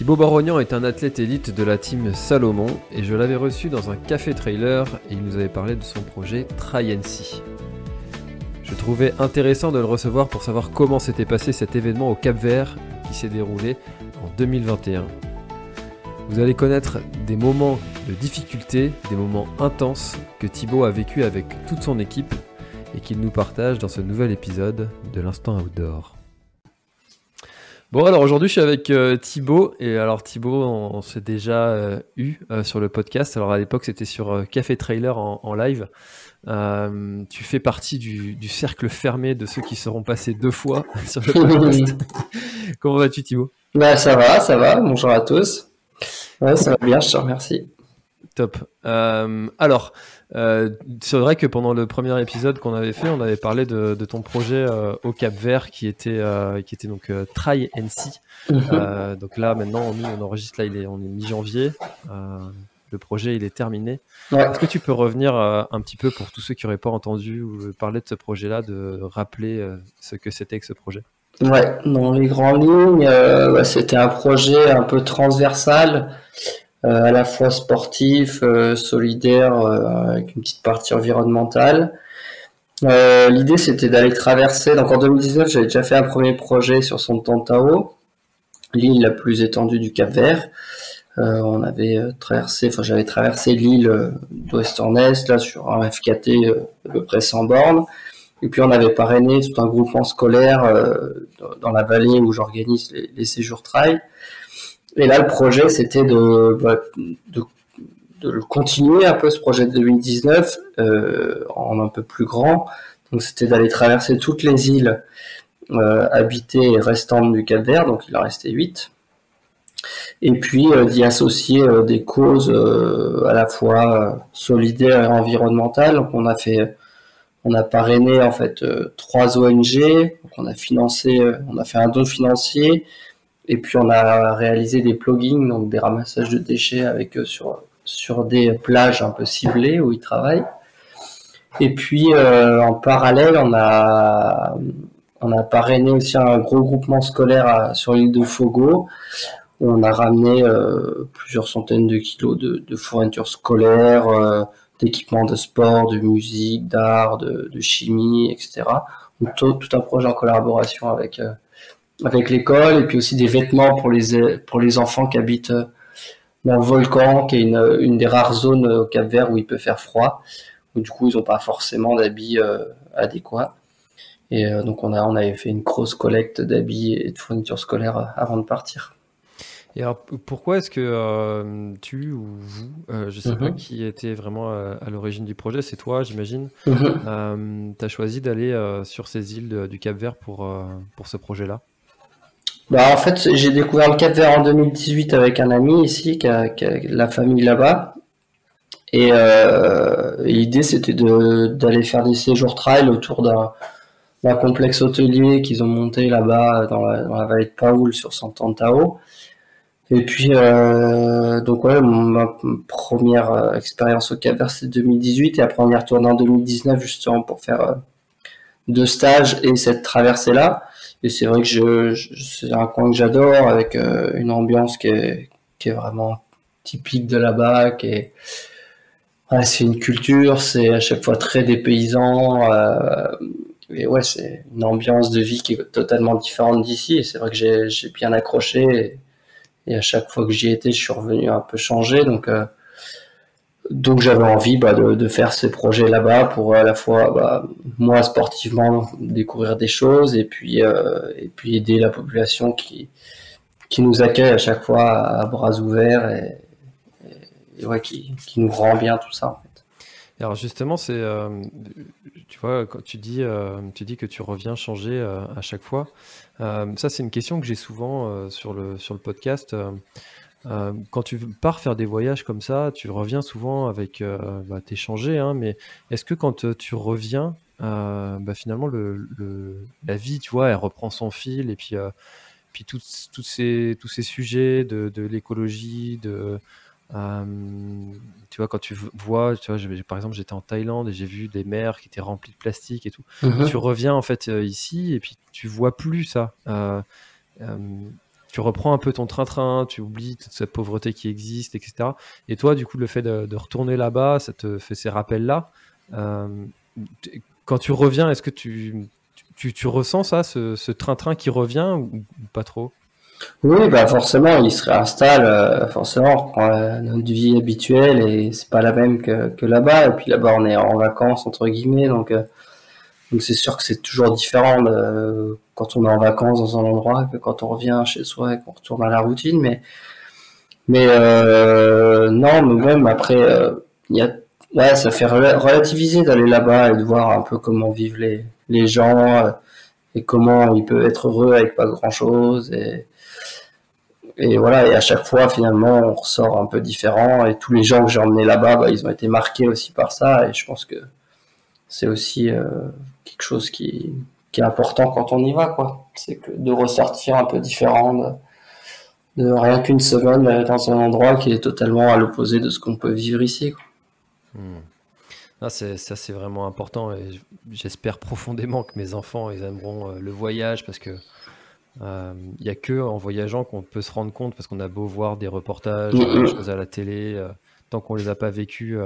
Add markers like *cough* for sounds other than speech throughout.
Thibaut Barognan est un athlète élite de la team Salomon et je l'avais reçu dans un café trailer et il nous avait parlé de son projet TryNC. Je trouvais intéressant de le recevoir pour savoir comment s'était passé cet événement au Cap Vert qui s'est déroulé en 2021. Vous allez connaître des moments de difficulté, des moments intenses que Thibaut a vécu avec toute son équipe et qu'il nous partage dans ce nouvel épisode de l'Instant Outdoor. Bon alors aujourd'hui je suis avec euh, Thibaut. Et alors Thibaut on, s'est déjà euh, eu euh, sur le podcast. Alors à l'époque c'était sur Café Trailer en, en live. Tu fais partie du, du, cercle fermé de ceux qui seront passés deux fois *laughs* sur le podcast. *laughs* Comment vas-tu Thibaut? Bah, ça va ça va. Bonjour à tous. Ouais, ça va bien je te remercie top alors euh, c'est vrai que pendant le premier épisode qu'on avait fait, on avait parlé de, ton projet euh, au Cap Vert qui était euh, qui était donc Try NC. Mhm. donc là maintenant on, enregistre là il est on est mi-janvier. le projet il est terminé. Est-ce que tu peux revenir un petit peu pour tous ceux qui n'auraient pas entendu ou parler de ce projet-là, de rappeler ce que c'était que ce projet? Ouais, dans les grandes lignes, c'était un projet un peu transversal euh, à la fois sportif, euh, solidaire, euh, avec une petite partie environnementale. L'idée c'était d'aller traverser, donc en 2019 j'avais déjà fait un premier projet sur son Tantao, l'île la plus étendue du Cap Vert. Euh, on avait traversé, enfin j'avais traversé l'île d'ouest en est, là sur un FKT à peu près 100 bornes. Et puis on avait parrainé tout un groupement scolaire dans la vallée où j'organise les, les, séjours trail. Et là, le projet, c'était de, bah, de, de, continuer un peu ce projet de 2019 euh, en un peu plus grand. Donc, c'était d'aller traverser toutes les îles euh, habitées et restantes du Cap Vert, donc il en restait 8. Et puis euh, d'y associer euh, des causes euh, à la fois solidaires et environnementales. Donc, on a fait on a parrainé en fait trois ONG, donc on a financé, on a fait un don financier, et puis on a réalisé des plugins, donc des ramassages de déchets avec eux sur, sur des plages un peu ciblées où ils travaillent. Et puis euh, en parallèle, on a, on a parrainé aussi un gros groupement scolaire sur l'île de Fogo. Où on a ramené euh, plusieurs centaines de kilos de, fournitures scolaires, euh, d'équipements de sport, de musique, d'art, de, de, chimie, etc. Donc, tout, tout, un projet en collaboration avec avec l'école et puis aussi des vêtements pour les pour les enfants qui habitent euh, dans le volcan, qui est une, une des rares zones au Cap Vert où il peut faire froid. Où, du coup, ils n'ont pas forcément d'habits euh, adéquats. Et euh, donc, on a on avait fait une grosse collecte d'habits et de fournitures scolaires avant de partir. Et alors, pourquoi est-ce que tu ou vous, je ne sais pas mhm. qui était vraiment à, l'origine du projet, c'est toi, j'imagine, mhm. tu as choisi d'aller sur ces îles du Cap Vert pour, pour ce projet-là? Bah, en fait, j'ai découvert le Cap Vert en 2018 avec un ami ici qui a, qui a la famille là-bas. Et euh, l'idée, c'était d'aller faire des séjours trail autour d'un complexe hôtelier qu'ils ont monté là-bas dans la, dans la, vallée de Paoul sur Sant'Antao. Et puis, euh, donc ouais, ma première euh, expérience au Cap Vert, c'est 2018. Et après, on y retourné en 2019 justement pour faire euh, deux stages et cette traversée-là. Et c'est vrai que je, c'est un coin que j'adore avec euh, une ambiance qui est, qui est vraiment typique de là-bas, qui est, ouais, c'est une culture, c'est à chaque fois très dépaysant. Euh, et ouais, c'est une ambiance de vie qui est totalement différente d'ici. Et c'est vrai que j'ai, j'ai bien accroché. Et, à chaque fois que j'y étais, je suis revenu un peu changé. Donc, euh, donc j'avais envie bah, de, faire ces projets là-bas pour à la fois bah, moi sportivement découvrir des choses et puis euh, et puis aider la population qui qui nous accueille à chaque fois à bras ouverts et, ouais, qui, qui, nous rend bien tout ça en fait. alors justement c'est euh, tu vois quand tu dis euh, tu dis que tu reviens changer à chaque fois ça c'est une question que j'ai souvent sur le sur le podcast euh, quand tu pars faire des voyages comme ça, tu reviens souvent avec, euh, bah, t'es changé, hein, mais est-ce que quand euh, tu reviens, euh, bah, finalement le, le, la vie, tu vois, elle reprend son fil et puis, puis tous ces, tous ces sujets de, de l'écologie, de, tu vois, quand tu vois, tu vois, par exemple, j'étais en Thaïlande et j'ai vu des mers qui étaient remplies de plastique et tout. Mmh tu reviens en fait ici et puis tu vois plus ça tu reprends un peu ton train-train, tu oublies toute cette pauvreté qui existe, etc. Et toi, du coup, le fait de, retourner là-bas, ça te fait ces rappels-là. Euh, quand tu reviens, est-ce que tu, tu, ressens ça, ce train-train qui revient ou, pas trop? Oui, bah forcément, il se réinstalle, euh, forcément, on notre vie habituelle et c'est pas la même que, là-bas. Et puis là-bas, on est en vacances, entre guillemets, donc... Euh, donc c'est sûr que c'est toujours différent quand on est en vacances dans un endroit que quand on revient chez soi et qu'on retourne à la routine. Mais, mais euh, non, mais même après, euh, ouais, ça fait relativiser d'aller là-bas et de voir un peu comment vivent les, les gens euh, et comment ils peuvent être heureux avec pas grand-chose. Et, et voilà, et à chaque fois, finalement, on ressort un peu différent. Et tous les gens que j'ai emmenés là-bas, bah, ils ont été marqués aussi par ça. Et je pense que c'est aussi quelque chose qui, qui, est important quand on y va, quoi. C'est que de ressortir un peu différent de, rien qu'une semaine dans un endroit qui est totalement à l'opposé de ce qu'on peut vivre ici. Quoi. Hmm. Ah, c'est, ça, c'est vraiment important et j'espère profondément que mes enfants ils aimeront euh, le voyage parce que il euh, n'y a que en voyageant qu'on peut se rendre compte parce qu'on a beau voir des reportages, des choses à la télé, tant qu'on les a pas vécus,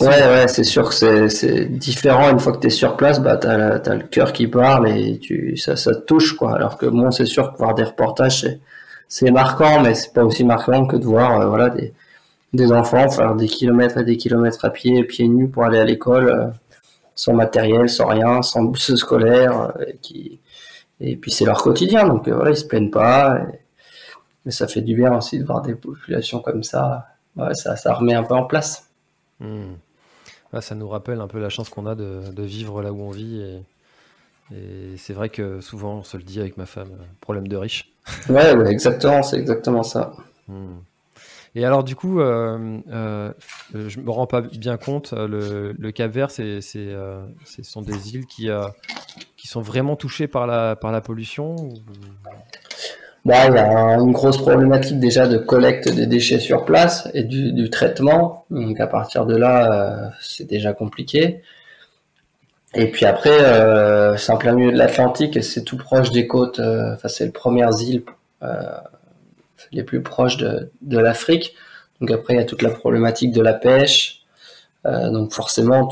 Ouais, ouais, c'est sûr que c'est différent. Une fois que tu es sur place, bah, tu as, le cœur qui parle et tu, ça, touche. Quoi. Alors que bon, c'est sûr que voir des reportages, c'est marquant, mais c'est pas aussi marquant que de voir euh, des, des enfants faire des kilomètres et des kilomètres à pied, pieds nus pour aller à l'école, euh, sans matériel, sans rien, sans bus scolaire. Euh, et, qui... et puis c'est leur quotidien, donc voilà, ils se plaignent pas. Mais ça fait du bien aussi de voir des populations comme ça. Ouais, ça, ça remet un peu en place. Hmm. ça nous rappelle un peu la chance qu'on a de, vivre là où on vit. Et, c'est vrai que souvent, on se le dit avec ma femme, euh, problème de riche. *laughs* Ouais, exactement, c'est exactement ça. Hmm. Et alors, du coup, euh, euh, je me rends pas bien compte, le, le Cap Vert, c'est, ce sont des îles qui, qui sont vraiment touchées par la, par la pollution Bah, il y a une grosse problématique déjà de collecte des déchets sur place et du, du traitement. Donc à partir de là, euh, c'est déjà compliqué. Et puis après, euh, c'est en plein milieu de l'Atlantique et c'est tout proche des côtes. Euh, enfin, c'est les premières îles euh, les plus proches de, de l'Afrique. Donc après, il y a toute la problématique de la pêche. donc forcément,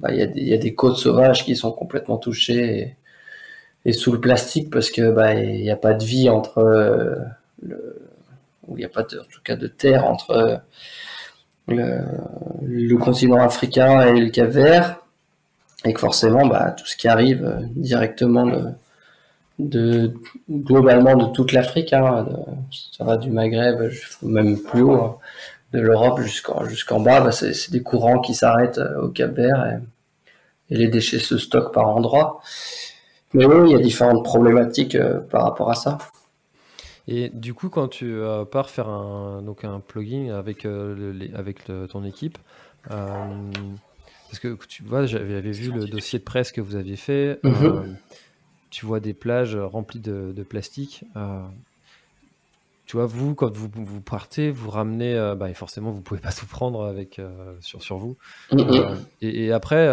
bah, il, y a des, il y, a des côtes sauvages qui sont complètement touchées. Et sous le plastique parce que bah il n'y a pas de vie entre euh, le il n'y a pas de, en tout cas de terre entre euh, le, continent africain et le Cap Vert. Et que forcément bah, tout ce qui arrive euh, directement de, globalement de toute l'Afrique hein, ça va du Maghreb même plus haut hein, de l'Europe jusqu'en jusqu'en bas bah, c'est des courants qui s'arrêtent au Cap Vert et les déchets se stockent par endroits mais oui, il y a différentes problématiques euh, par rapport à ça. Et du coup, quand tu euh, pars faire un, donc un plugin avec, euh, avec ton équipe, parce que tu vois, j'avais vu le dossier de presse que vous aviez fait, mhm. tu vois des plages remplies de, de plastique tu vois, vous, quand vous, vous partez, vous ramenez, euh, bah, et forcément, vous pouvez pas tout prendre avec euh, sur, sur vous. Euh, et, après,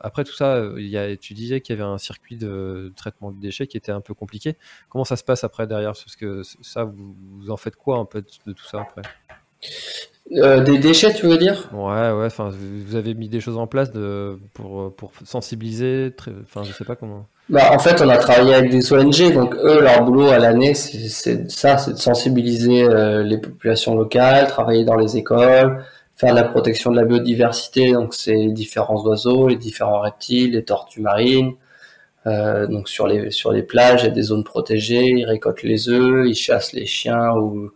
après tout ça, il y a, tu disais qu'il y avait un circuit de traitement de déchets qui était un peu compliqué. Comment ça se passe après derrière? Parce que ça, vous, vous, en faites quoi un peu de tout ça après? Des déchets, tu veux dire? Ouais, ouais. Enfin, vous avez mis des choses en place de, pour, pour sensibiliser. Enfin, je sais pas comment. Bah, en fait, on a travaillé avec des ONG, donc eux, leur boulot à l'année, c'est ça, c'est de sensibiliser euh, les populations locales, travailler dans les écoles, faire de la protection de la biodiversité, donc c'est les différents oiseaux, les différents reptiles, les tortues marines. Euh, donc sur les sur les plages, il y a des zones protégées, ils récoltent les œufs, ils chassent les chiens ou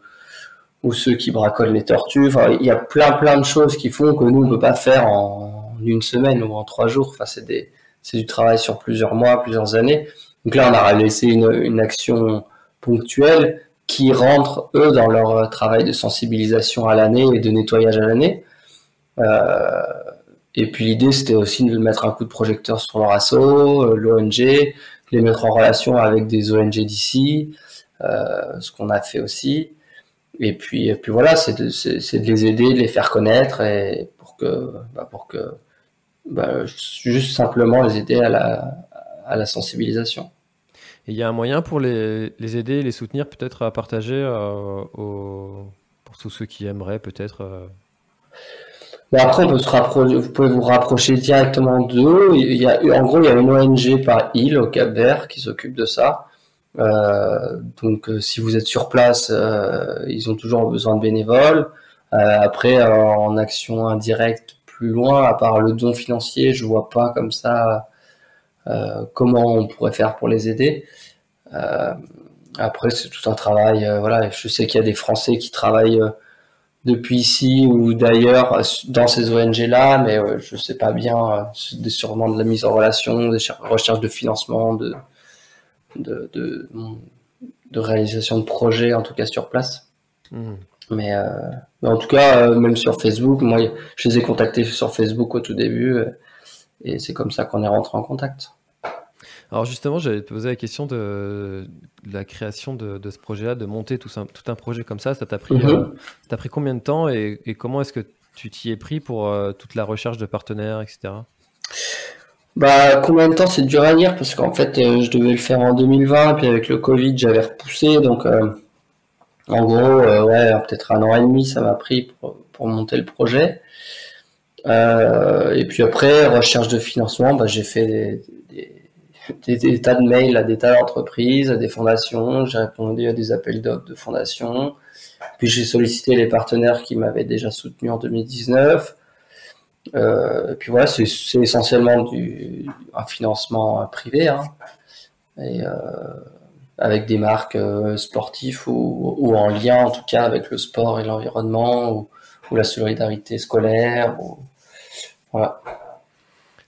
ou ceux qui bracolent les tortues. Enfin, il y a plein plein de choses qui font que nous on peut pas faire en une semaine ou en trois jours. Enfin, c'est des c'est du travail sur plusieurs mois, plusieurs années. Donc là, on a laissé une, action ponctuelle qui rentrent eux dans leur travail de sensibilisation à l'année et de nettoyage à l'année. Euh, et puis l'idée c'était aussi de mettre un coup de projecteur sur leur assaut, euh, l'ONG, les mettre en relation avec des ONG d'ici, euh, ce qu'on a fait aussi. Et puis, et puis voilà, c'est de, de, les aider, de les faire connaître et pour que, bah pour que, bah, juste simplement les aider à la, à la sensibilisation il y a un moyen pour les, les aider, les soutenir, peut-être à partager euh, pour tous ceux qui aimeraient, peut-être. Euh. après, on peut se rapprocher, vous pouvez vous rapprocher directement d'eux. Il y a, en gros, il y a une ONG par île au Cap Vert qui s'occupe de ça. Euh, donc, si vous êtes sur place, ils ont toujours besoin de bénévoles. après, en action indirecte plus loin, à part le don financier, je vois pas comme ça euh, comment on pourrait faire pour les aider. Euh, après, c'est tout un travail. Euh, voilà, je sais qu'il y a des Français qui travaillent depuis ici ou d'ailleurs dans ces ONG-là, mais je ne sais pas bien, c'est sûrement de la mise en relation, des recherches de financement, de, de, de, réalisation de projets, en tout cas sur place. Mmh. Mais, mais, en tout cas, même sur Facebook, moi, je les ai contactés sur Facebook au tout début, et c'est comme ça qu'on est rentré en contact. Alors justement, j'allais te poser la question de, la création de, ce projet-là, de monter tout, tout, un projet comme ça. Ça t'a pris, euh, pris combien de temps et, comment est-ce que tu t'y es pris pour euh, toute la recherche de partenaires, etc. Bah, combien de temps c'est dur à dire parce qu'en fait, euh, je devais le faire en 2020, puis avec le Covid, j'avais repoussé. Donc, en gros, ouais, peut-être un an et demi, ça m'a pris pour, monter le projet. et puis après, recherche de financement, bah, j'ai fait des, des, tas de mails à des tas d'entreprises, à des fondations. J'ai répondu à des appels d'offres de fondations. Puis j'ai sollicité les partenaires qui m'avaient déjà soutenu en 2019. Euh, et puis voilà, c'est essentiellement du, un financement privé, hein. et, euh, avec des marques euh, sportives ou, ou, en lien en tout cas avec le sport et l'environnement ou, ou, la solidarité scolaire. Ou, voilà.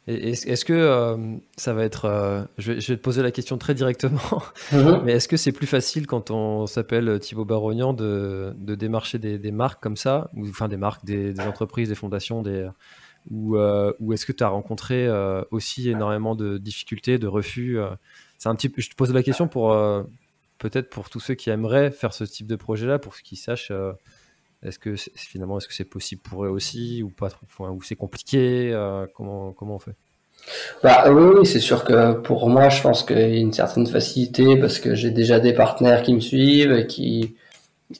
Est-ce que euh, ça va être. Euh, je, vais, te poser la question très directement, *laughs* mhm. mais est-ce que c'est plus facile quand on s'appelle Thibaut Barognan de, démarcher des, marques comme ça, ou enfin des marques, des, des entreprises, des fondations, des, ou, euh, ou est-ce que tu as rencontré aussi énormément de difficultés, de refus C'est un petit Je te pose la question pour peut-être pour tous ceux qui aimeraient faire ce type de projet-là, pour qu'ils sachent est-ce que finalement, est-ce que c'est possible pour eux aussi ou pas Ou c'est compliqué euh, comment, comment on fait? Bah, oui, c'est sûr que pour moi, je pense qu'il y a une certaine facilité parce que j'ai déjà des partenaires qui me suivent qui,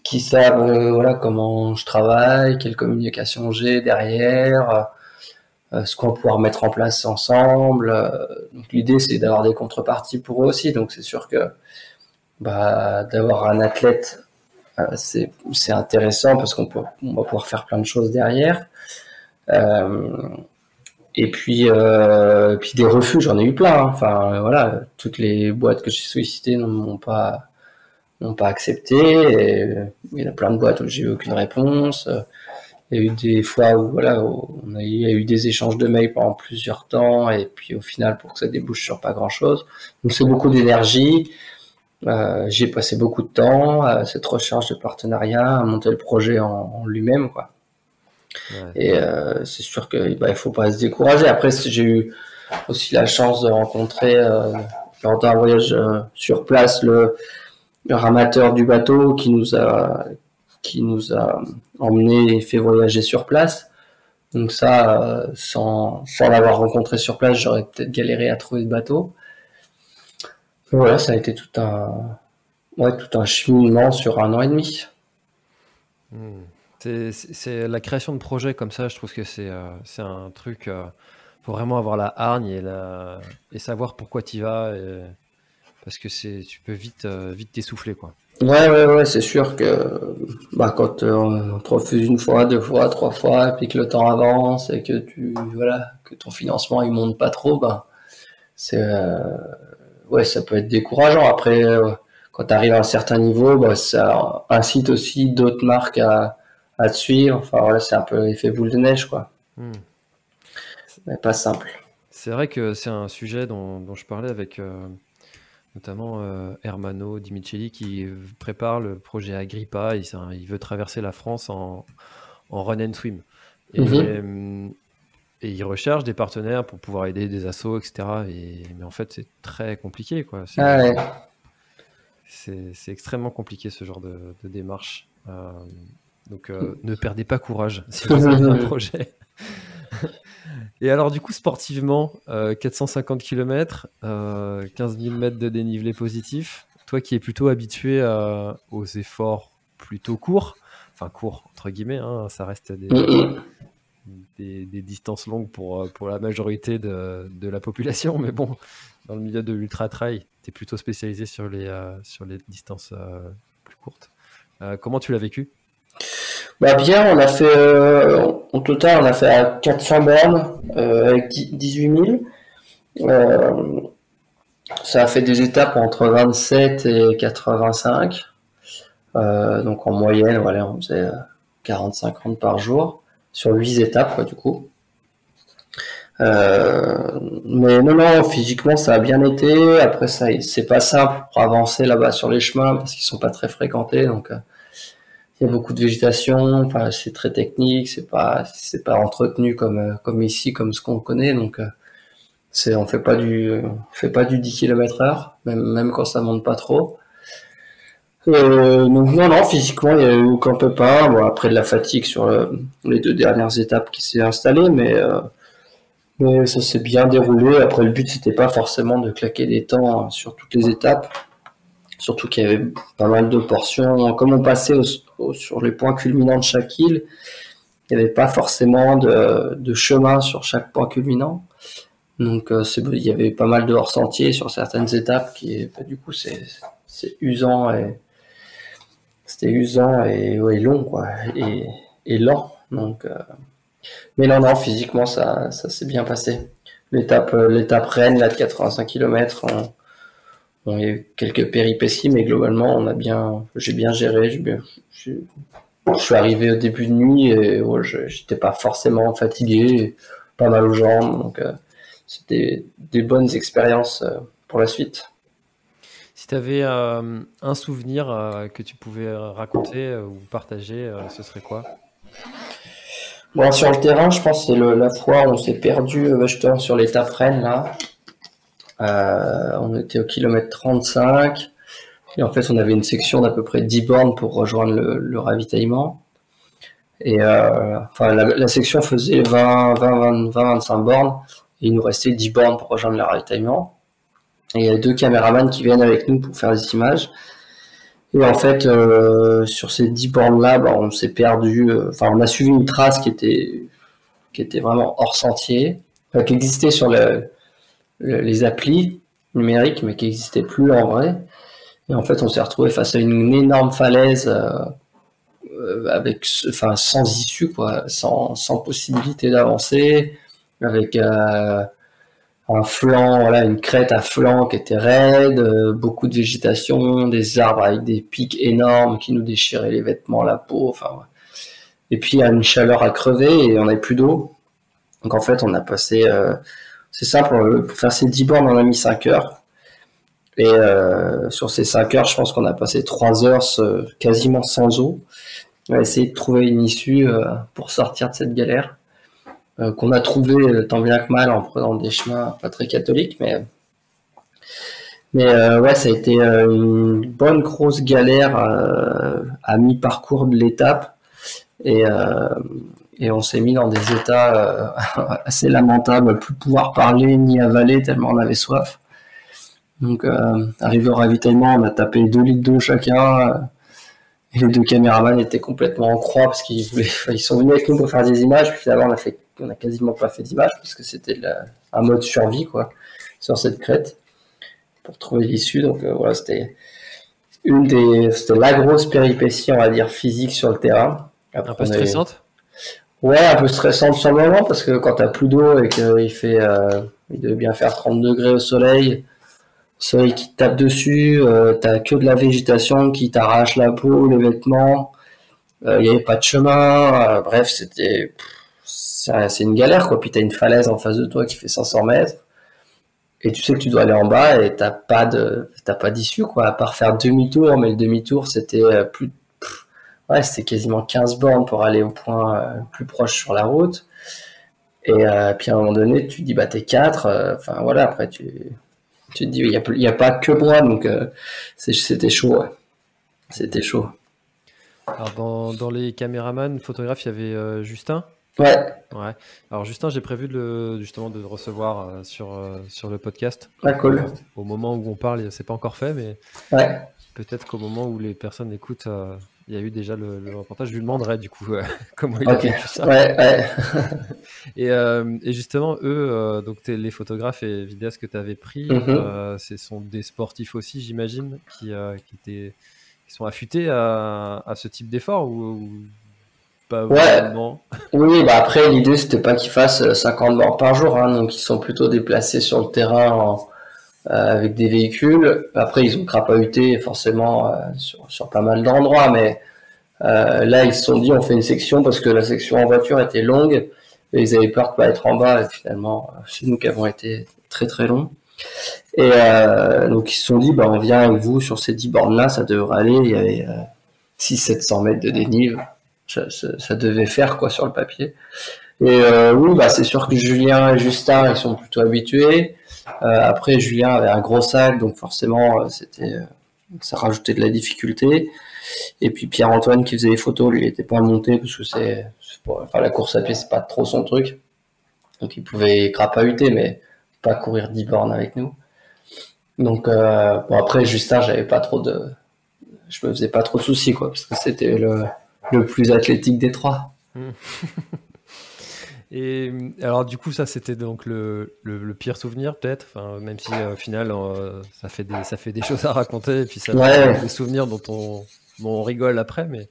qui savent euh, voilà, comment je travaille, quelle communication j'ai derrière, euh, ce qu'on va pouvoir mettre en place ensemble. donc l'idée, c'est d'avoir des contreparties pour eux aussi. Donc c'est sûr que bah, d'avoir un athlète euh, c'est intéressant parce qu'on va pouvoir faire plein de choses derrière. Euh, et puis, euh, puis des refus, j'en ai eu plein. Hein. Enfin, voilà, toutes les boîtes que j'ai sollicitées n'ont pas pas accepté. Il y a plein de boîtes où j'ai eu aucune réponse. Il y a eu des fois où voilà, on a eu, il y a eu des échanges de mails pendant plusieurs temps, et puis au final, pour que ça débouche sur pas grand chose. Donc c'est beaucoup d'énergie. Euh, j'ai passé beaucoup de temps à cette recherche de partenariat, à monter le projet en, lui-même, quoi. Et euh, c'est sûr que bah, il faut pas se décourager. Après, j'ai eu aussi la chance de rencontrer euh, lors d'un voyage euh, sur place le, le, ramateur du bateau qui nous a qui nous a emmené et fait voyager sur place. Donc ça, euh, sans, l'avoir rencontré sur place, j'aurais peut-être galéré à trouver le bateau. Voilà, ça a été tout un, ouais, tout un cheminement sur un an et demi. Hmm. C'est la création de projets comme ça, je trouve que c'est euh, un truc. Euh, faut vraiment avoir la hargne et, et savoir pourquoi tu y vas. parce que tu peux vite euh, vite t'essouffler. quoi. Ouais, ouais, ouais, c'est sûr que bah, quand euh, on te refuse une fois, deux fois, trois fois, et puis que le temps avance et que tu voilà, que ton financement il monte pas trop, bah, c'est ouais, ça peut être décourageant. Après, quand tu arrives à un certain niveau, bah, ça incite aussi d'autres marques à, à te suivre. Enfin voilà, c'est un peu l'effet boule de neige, quoi. Hmm. Mais pas simple. C'est vrai que c'est un sujet dont, je parlais avec euh, notamment euh, Hermano Di qui prépare le projet Agrippa. Il, il veut traverser la France en, run and swim. Et, mhm. euh, et, il recherche des partenaires pour pouvoir aider des assos, etc. Et, mais en fait, c'est très compliqué. quoi. C'est ah extrêmement compliqué ce genre de, démarche. donc ne perdez pas courage si vous avez un *laughs* projet. Et alors, du coup, sportivement, 450 km, 15 000 mètres de dénivelé positif. Toi qui es plutôt habitué aux efforts plutôt courts, enfin courts entre guillemets, hein, ça reste des, des, distances longues pour, pour la majorité de, de, la population, mais bon, dans le milieu de l'ultra trail, tu es plutôt spécialisé sur les, euh, sur les distances euh, plus courtes. Euh, comment tu l'as vécu? Bah bien, on a fait, euh, au total, on a fait à 400 bornes euh, avec 18 000. Euh, ça a fait des étapes entre 27 et 85. donc en moyenne, voilà, on faisait 40-50 par jour sur 8 étapes, du coup. mais non, non, physiquement, ça a bien été. Après, ça, c'est pas simple pour avancer là-bas sur les chemins parce qu'ils sont pas très fréquentés. Donc, il y a beaucoup de végétation, enfin c'est très technique, c'est pas c'est pas entretenu comme euh, comme ici, comme ce qu'on connaît, donc euh, c'est on fait pas du fait pas du 10 km heure, même même quand ça monte pas trop. Euh, donc non non physiquement il y a eu aucun pépin, bon après de la fatigue sur les deux dernières étapes qui s'est installée, mais mais ça s'est bien déroulé. Après le but c'était pas forcément de claquer des temps sur toutes les étapes surtout qu'il y avait pas mal de portions. Comme on passait sur les points culminants de chaque île, il n'y avait pas forcément de, chemin sur chaque point culminant. Donc euh, il y avait pas mal de hors-sentiers sur certaines étapes qui, bah, du coup, c'est usant et c'était usant et long quoi et, lent. Euh, mais non, non, physiquement ça, s'est bien passé. L'étape, l'étape Rennes, là de 85 km, il y a eu quelques péripéties, mais globalement, on a bien, j'ai bien géré. je, suis arrivé au début de nuit et je j'étais pas forcément fatigué, pas mal aux jambes, donc euh, c'était des bonnes expériences euh, pour la suite. Si tu avais euh, un souvenir que tu pouvais raconter ou partager, ce serait quoi? Bon, sur le terrain, je pense que c'est la fois où on s'est perdu justement sur l'étape Rennes là. Euh, on était au kilomètre 35. Et en fait, on avait une section d'à peu près 10 bornes pour rejoindre le, ravitaillement. Et euh, enfin, la, section faisait 20, 20, 20, 25 bornes. Et il nous restait 10 bornes pour rejoindre le ravitaillement. Et il y a deux caméramans qui viennent avec nous pour faire des images. Et en fait, euh, sur ces 10 bornes-là, bah, on s'est perdu. Enfin, on a suivi une trace qui était, qui était vraiment hors sentier, qui existait sur le, les applis numériques, mais qui n'existaient plus en vrai. Et en fait, on s'est retrouvé face à une énorme falaise euh, euh, avec, enfin, sans issue, quoi, sans, sans possibilité d'avancer, avec euh, un flanc, voilà, une crête à flanc qui était raide, beaucoup de végétation, des arbres avec des pics énormes qui nous déchiraient les vêtements, la peau, enfin. Et puis il y a une chaleur à crever et on n'avait plus d'eau. Donc en fait, on a passé c'est simple, euh, pour faire ces 10 bornes, on a mis 5 heures. Et euh, sur ces 5 heures, je pense qu'on a passé 3 heures quasiment sans eau. On a essayé de trouver une issue euh, pour sortir de cette galère. qu'on a trouvé tant bien que mal en prenant des chemins pas très catholiques, mais mais ouais, ça a été une bonne grosse galère à mi-parcours de l'étape. Et, et on s'est mis dans des états euh, *laughs* assez lamentables, plus pouvoir parler ni avaler tellement on avait soif. Donc, euh, arrivé au ravitaillement, on a tapé 2 litres d'eau chacun. Euh, et les deux caméramans étaient complètement en croix parce qu'ils voulaient, ils sont venus avec nous pour faire des images. Puis d'abord, on a fait, on a quasiment pas fait d'images parce que c'était un mode survie, quoi, sur cette crête pour trouver l'issue. Donc, voilà, c'était, une des, c'était la grosse péripétie, on va dire, physique sur le terrain. un peu stressante? Ouais, un peu stressante sur le moment parce que quand t'as plus d'eau et qu'il fait, euh, il devait bien faire 30 degrés au soleil, le soleil qui te tape dessus, euh, t'as que de la végétation qui t'arrache la peau, les vêtements, il n'y avait pas de chemin, bref, c'était, c'est une galère quoi. Puis t'as une falaise en face de toi qui fait 500 mètres et tu sais que tu dois aller en bas et t'as pas de t'as pas d'issue quoi à part faire demi-tour mais le demi-tour c'était euh, plus ouais c'était quasiment 15 bornes pour aller au point euh, plus proche sur la route et euh, puis à un moment donné tu te dis bah t'es 4 enfin voilà après tu tu te dis il y a, a pas que moi donc c'était chaud ouais. c'était chaud alors dans, dans les caméramans photographes il y avait Justin? Ouais. Ouais. Alors Justin, j'ai prévu de justement de recevoir euh, sur, euh, sur le podcast. Ah, cool. Au moment où on parle, c'est pas encore fait, mais ouais. peut-être qu'au moment où les personnes écoutent, euh, il y a eu déjà le, reportage. Je lui demanderai du coup *laughs* comment il a fait tout ça. Ouais, ouais. *laughs* et, et, justement, eux, donc les photographes et vidéastes que tu avais pris, mm-hmm. ce sont des sportifs aussi, j'imagine, qui, qui, étaient, qui sont affûtés à, à ce type d'effort ou ouais. *laughs* Oui, bah après, l'idée, c'était pas qu'ils fassent 50 euh, morts par jour, hein, donc ils sont plutôt déplacés sur le terrain euh, avec des véhicules. Après, ils ont crapahuté forcément euh, sur, sur, pas mal d'endroits, mais là, ils se sont dit, on fait une section parce que la section en voiture était longue et ils avaient peur de pas être en bas, et finalement, c'est nous qui avons été très très longs. Et donc, ils se sont dit, bah, on vient avec vous sur ces 10 bornes-là, ça devrait aller. Il y avait 600-700 mètres de dénive ça, devait faire quoi sur le papier. Et euh, oui, bah c'est sûr que Julien et Justin ils sont plutôt habitués. Euh, après Julien avait un gros sac, donc forcément euh, c'était ça rajoutait de la difficulté. Et puis Pierre-Antoine qui faisait les photos, lui il était pas monté parce que c'est enfin la course à pied c'est pas trop son truc. Donc il pouvait crapahuter mais pas courir 10 bornes avec nous. Donc bon après Justin j'avais pas trop de je me faisais pas trop de soucis quoi parce que c'était le le plus athlétique des trois. *laughs* Et alors du coup ça c'était donc le, le, pire souvenir peut-être, enfin, même si euh, au final euh, ça fait des ça fait des *laughs* choses à raconter et puis ça fait des souvenirs dont on, on rigole après mais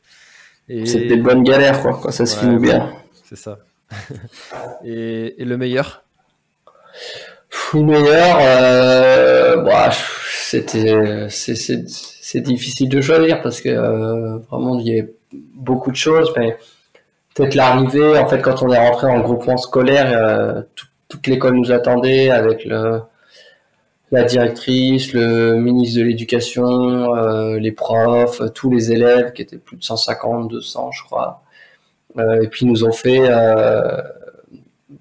et... c'est des bonnes galères quoi quand ça se finit bien. C'est ça. *laughs* et, et, le meilleur? Le meilleur, euh, bah, c'était c'est difficile de choisir parce que vraiment il y a beaucoup de choses, mais peut-être l'arrivée, en fait, quand on est rentré en groupement scolaire, euh, toute l'école nous attendait avec le, la directrice, le ministre de l'Éducation, euh, les profs, tous les élèves, qui étaient plus de 150, 200, je crois. Euh, et puis, ils nous ont fait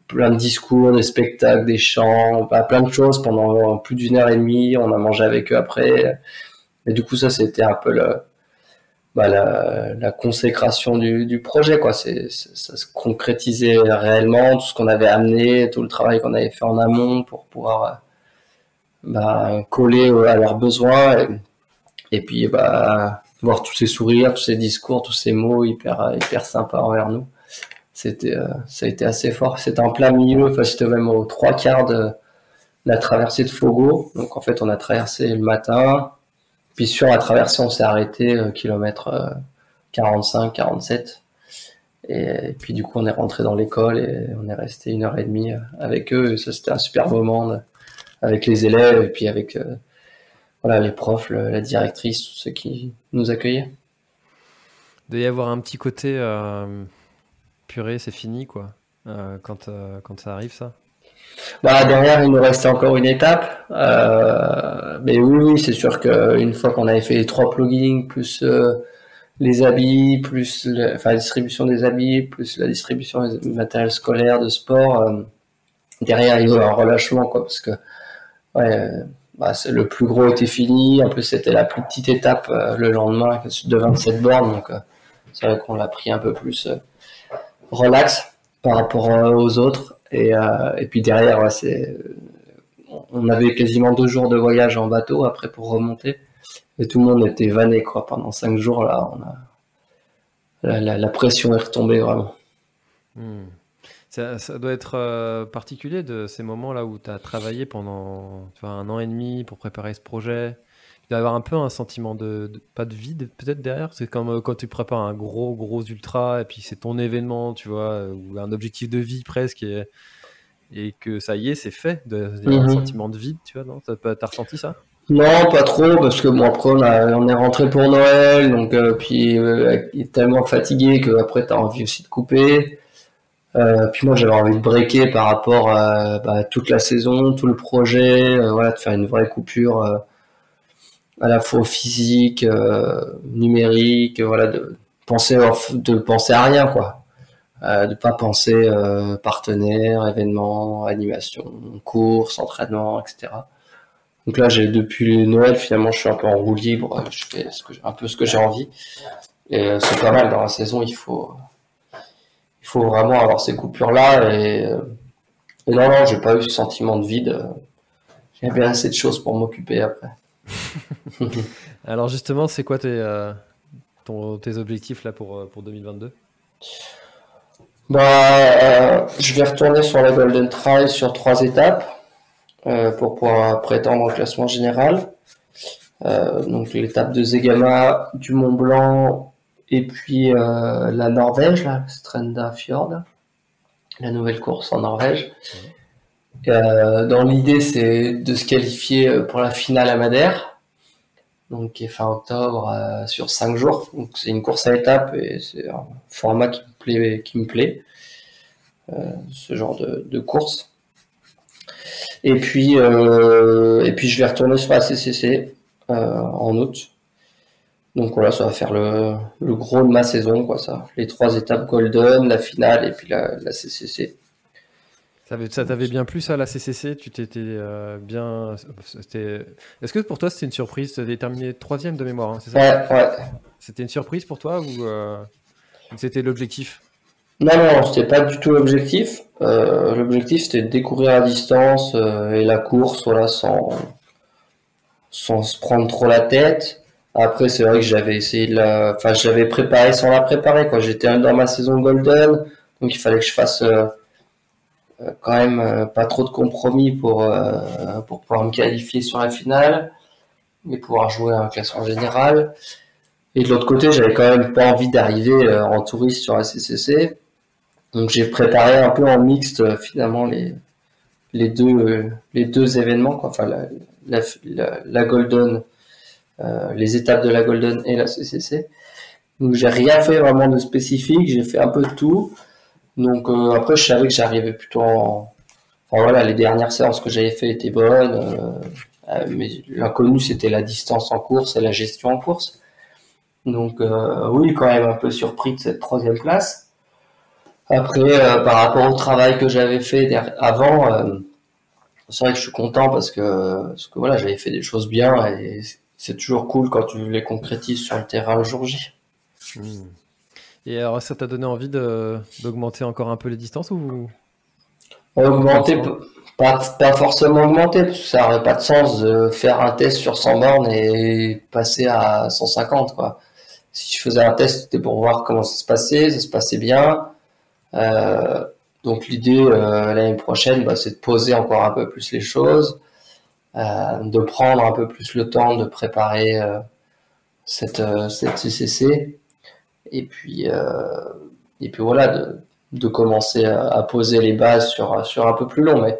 plein de discours, des spectacles, des chants, bah, plein de choses pendant plus d'une heure et demie. On a mangé avec eux après. Et du coup, ça, c'était un peu le, bah, la, consécration du, projet. Quoi. C'est, ça se concrétisait réellement, tout ce qu'on avait amené, tout le travail qu'on avait fait en amont pour pouvoir bah, coller à leurs besoins. Et, puis bah, voir tous ces sourires, tous ces discours, tous ces mots hyper, hyper sympas envers nous. C'était, euh, ça a été assez fort. C'était en plein milieu, enfin, c'était même aux trois quarts de la traversée de Fogo. Donc en fait, on a traversé le matin, puis sur la traversée, on s'est arrêté euh, kilomètre 45, euh, 47. Et, puis du coup, on est rentré dans l'école et on est resté une heure et demie euh, avec eux. Et ça, c'était un super moment avec les élèves et puis avec voilà, les profs, la directrice, tous ceux qui nous accueillaient. Il doit y avoir un petit côté purée, c'est fini quoi, quand ça arrive ça bah, derrière, il nous restait encore une étape. Euh, mais oui, oui, c'est sûr qu'une fois qu'on avait fait les trois plugins, plus euh, les habits, plus la distribution des habits, plus la distribution des matériels scolaires, de sport, euh, derrière, il y a un relâchement, quoi, parce que bah, le plus gros était fini. En plus, c'était la plus petite étape le lendemain, de 27 bornes. Donc, c'est vrai qu'on l'a pris un peu plus relax par rapport aux autres. Et, euh, et puis derrière, on avait quasiment deux jours de voyage en bateau après pour remonter. Et tout le monde était vanné quoi. Pendant cinq jours là, la, pression est retombée vraiment. Hmm. Ça, ça, doit être euh, particulier de ces moments là où tu as travaillé pendant un an et demi pour préparer ce projet. Doit y avoir un peu un sentiment de, pas de vide peut-être derrière. C'est comme euh, quand tu prépares un gros gros ultra et puis c'est ton événement, tu vois, euh, ou un objectif de vie presque et, et que ça y est, c'est fait. Il y a un mhm. sentiment de vide, tu vois, non? T'as ressenti ça? Non, pas trop, parce que bon après on, est rentré pour Noël, donc euh, puis il est tellement fatigué que après t'as envie aussi de couper. puis moi j'avais envie de breaker par rapport à bah, toute la saison, tout le projet, voilà, de faire une vraie coupure à la fois physique, euh, numérique, voilà, de penser de penser à rien quoi, euh, de pas penser euh, partenaire, événements, animation, course, entraînement, etc. Donc là, j'ai depuis Noël finalement, je suis un peu en roue libre, je fais un peu ce que j'ai envie, et euh, c'est pas mal dans la saison. Il faut vraiment avoir ces coupures là et, et non non, j'ai pas eu ce sentiment de vide. J'ai bien assez de choses pour m'occuper après. *laughs* Alors justement, c'est quoi tes, euh, tes objectifs là pour, euh, pour 2022 bah, euh, Je vais retourner sur la Golden Trail sur trois étapes pour pouvoir prétendre au classement général. donc l'étape de Zegama, du Mont Blanc et puis la Norvège, là, Strenda Fjord, la nouvelle course en Norvège. Euh, dans l'idée, c'est de se qualifier euh, pour la finale à Madère, donc qui est fin octobre euh, sur 5 jours. C'est une course à étapes et c'est un format qui me plaît, ce genre de, course. Et puis, et puis je vais retourner sur la CCC en août. Donc voilà, ça va faire le, gros de ma saison, quoi. Les trois étapes Golden, la finale et puis la CCC. Ça t'avait bien plu ça la CCC Tu t'étais euh, bien. Est-ce que pour toi c'était une surprise? Tu terminé troisième de mémoire, hein, c'est ça? Ouais, ouais. C'était une surprise pour toi ou euh, c'était l'objectif? Non, non, c'était pas du tout l'objectif. Euh, l'objectif c'était de découvrir la distance et la course, voilà, sans sans se prendre trop la tête. Après, c'est vrai que j'avais essayé de la, enfin, j'avais préparé sans la préparer, quoi. J'étais dans ma saison golden, donc il fallait que je fasse euh, quand même euh, pas trop de compromis pour, euh, pour pouvoir me qualifier sur la finale et pouvoir jouer un classement général. Et de l'autre côté, j'avais quand même pas envie d'arriver en touriste sur la CCC. Donc j'ai préparé un peu en mixte finalement les, les, deux, les deux événements, quoi. enfin la, la, Golden, euh, les étapes de la Golden et la CCC. Donc j'ai rien fait vraiment de spécifique, j'ai fait un peu de tout. Donc euh, après, je savais que j'arrivais plutôt en... Enfin voilà, les dernières séances que j'avais fait étaient bonnes, euh, euh, mais l'inconnu c'était la distance en course et la gestion en course. Donc oui, quand même un peu surpris de cette troisième place. Après, par rapport au travail que j'avais fait avant, c'est vrai que je suis content parce que, parce que voilà, j'avais fait des choses bien et c'est toujours cool quand tu les concrétises sur le terrain le jour J. Mmh. Et alors, ça t'a donné envie d'augmenter encore un peu les distances ou Augmenter, pas, forcément augmenter, parce que ça n'aurait pas de sens de faire un test sur 100 bornes et passer à 150. Quoi. Si je faisais un test, c'était pour voir comment ça se passait, ça se passait bien. Euh, donc l'idée euh, l'année prochaine, bah, c'est de poser encore un peu plus les choses, euh, de prendre un peu plus le temps de préparer cette, cette CCC et puis euh, et puis voilà de, de commencer à, poser les bases sur sur un peu plus long. Mais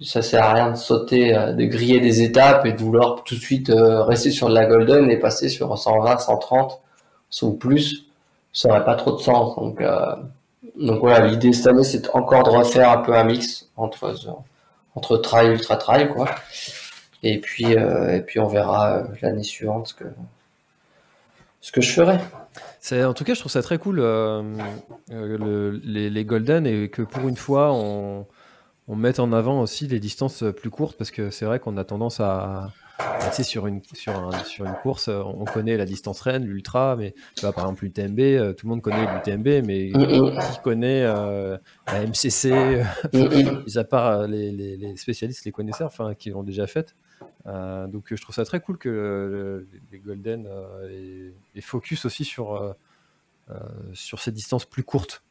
ça sert à rien de sauter euh, de griller des étapes et de vouloir tout de suite euh, rester sur de la golden et passer sur 120 130 ou plus. Ça n'aurait pas trop de sens. Donc donc voilà l'idée cette année c'est encore de refaire un peu un mix entre entre trail ultra trail quoi. Et puis et puis on verra l'année suivante ce que ce que je ferai en tout cas, je trouve ça très cool euh, euh, les, Golden et que pour une fois, on, on mette en avant aussi les distances plus courtes parce que c'est vrai qu'on a tendance à, passer sur une, sur, sur une course, on connaît la distance reine, l'ultra, mais tu vois, par exemple l'UTMB, euh, tout le monde connaît l'UTMB, mais qui connaît la MCC, *laughs* mis à part les, les, spécialistes, les connaisseurs, enfin, qui l'ont déjà faite. Euh, donc je trouve ça très cool que les Golden euh, aient, focus aussi sur, euh, sur ces distances plus courtes.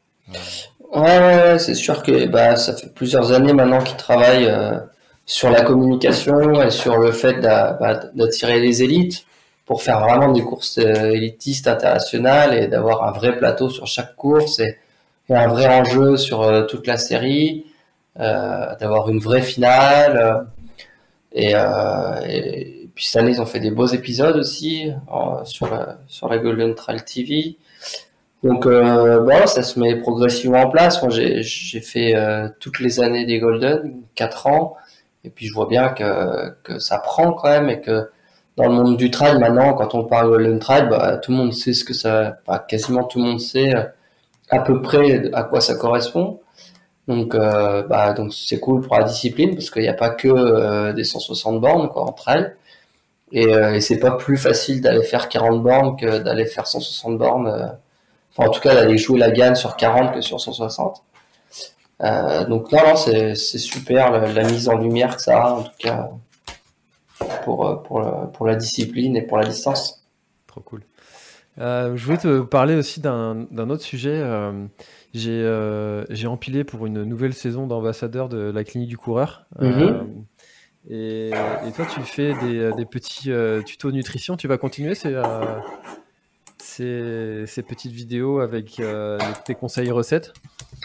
Ouais, c'est sûr que bah, ça fait plusieurs années maintenant qu'ils travaillent sur la communication et sur le fait bah, d'attirer les élites pour faire vraiment des courses euh, élitistes internationales et d'avoir un vrai plateau sur chaque course et, un vrai enjeu sur euh, toute la série, euh, d'avoir une vraie finale. Et, puis cette année, ils ont fait des beaux épisodes aussi sur, la, sur la Golden Trail TV. Donc bon, ça se met progressivement en place. Moi, j'ai fait toutes les années des Golden, 4 ans, et puis je vois bien que, que ça prend quand même et que dans le monde du trail maintenant, quand on parle Golden Trail, bah, tout le monde sait ce que ça, bah, quasiment tout le monde sait euh, à peu près à quoi ça correspond. Donc, euh, bah, donc c'est cool pour la discipline parce qu'il n'y a pas que euh, des 160 bornes quoi en trail. Et, et c'est pas plus facile d'aller faire 40 bornes que d'aller faire 160 bornes. enfin, en tout cas, d'aller jouer la gagne sur 40 que sur 160. donc non, non, c'est super la, mise en lumière que ça a en tout cas pour, euh, pour, pour la discipline et pour la distance. Trop cool. Euh, je voulais te parler aussi d'un autre sujet. Euh, j'ai empilé pour une nouvelle saison d'ambassadeur de la clinique du coureur. Mhm. et, toi, tu fais des, des petits tutos nutrition. Tu vas continuer ces, ces, ces petites vidéos avec tes conseils recettes?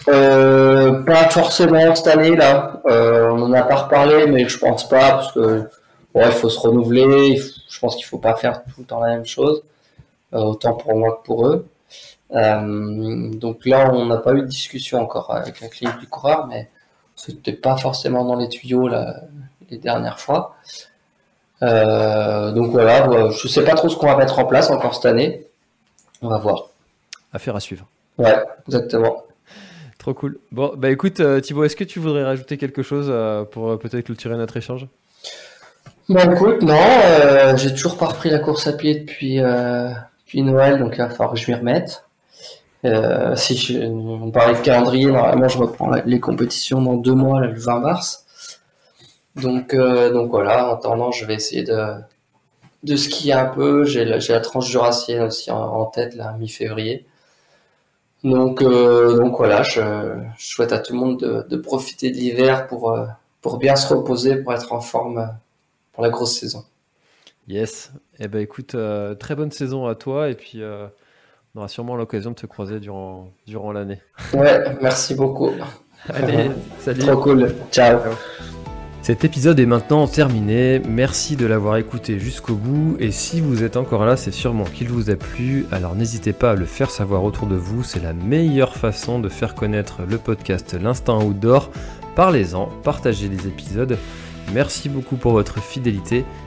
Pas forcément cette année là. on en a pas reparlé, mais je pense pas parce que il faut se renouveler. je pense qu'il faut pas faire tout le temps la même chose, euh, autant pour moi que pour eux. Euh, donc là, on n'a pas eu de discussion encore avec la clinique du coureur, mais c'était pas forcément dans les tuyaux les dernières fois. Euh, donc voilà, je sais pas trop ce qu'on va mettre en place encore cette année. On va voir. Affaire à suivre. Ouais, exactement. Trop cool. Bon, bah écoute, Thibaut, est-ce que tu voudrais rajouter quelque chose pour peut-être clôturer notre échange? Bon, écoute, non, euh, j'ai toujours pas repris la course à pied depuis, euh, depuis Noël, donc il va falloir que je m'y remette. Euh, si je, on parlait de calendrier, normalement je reprends les compétitions dans deux mois, le 20 mars. Donc, donc voilà, en attendant, je vais essayer de, de skier un peu. J'ai la, tranche jurassienne aussi en, tête, là, mi-février. Donc, donc voilà, je, je, souhaite à tout le monde de, de profiter de l'hiver pour, pour bien se reposer, pour être en forme pour la grosse saison. Yes. Eh ben écoute, euh, très bonne saison à toi et puis euh, on aura sûrement l'occasion de te croiser durant, durant l'année. Ouais, merci beaucoup. *laughs* Allez, salut. Trop cool. Ciao. Cet épisode est maintenant terminé. Merci de l'avoir écouté jusqu'au bout. Et si vous êtes encore là, c'est sûrement qu'il vous a plu. Alors n'hésitez pas à le faire savoir autour de vous. C'est la meilleure façon de faire connaître le podcast L'Instant Outdoor. Parlez-en, partagez les épisodes. Merci beaucoup pour votre fidélité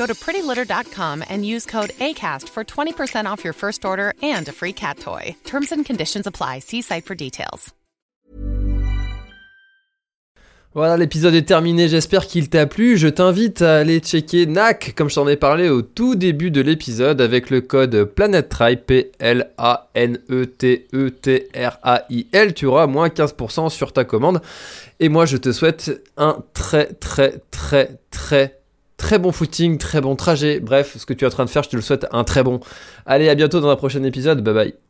Go to prettylitter.com and use code ACAST for 20% off your first order and a free cat toy. Terms and conditions apply. See site for details. Voilà, l'épisode est terminé. J'espère qu'il t'a plu. Je t'invite à aller checker NAC, comme je t'en ai parlé au tout début de l'épisode, avec le code PlanetTrail, P-L-A-N-E-T-E-T-R-A-I-L. Tu auras moins 15% sur ta commande. Et moi, je te souhaite un très, très, très, très Très bon footing, très bon trajet. Bref, ce que tu es en train de faire, je te le souhaite un très bon. Allez, à bientôt dans un prochain épisode. Bye bye.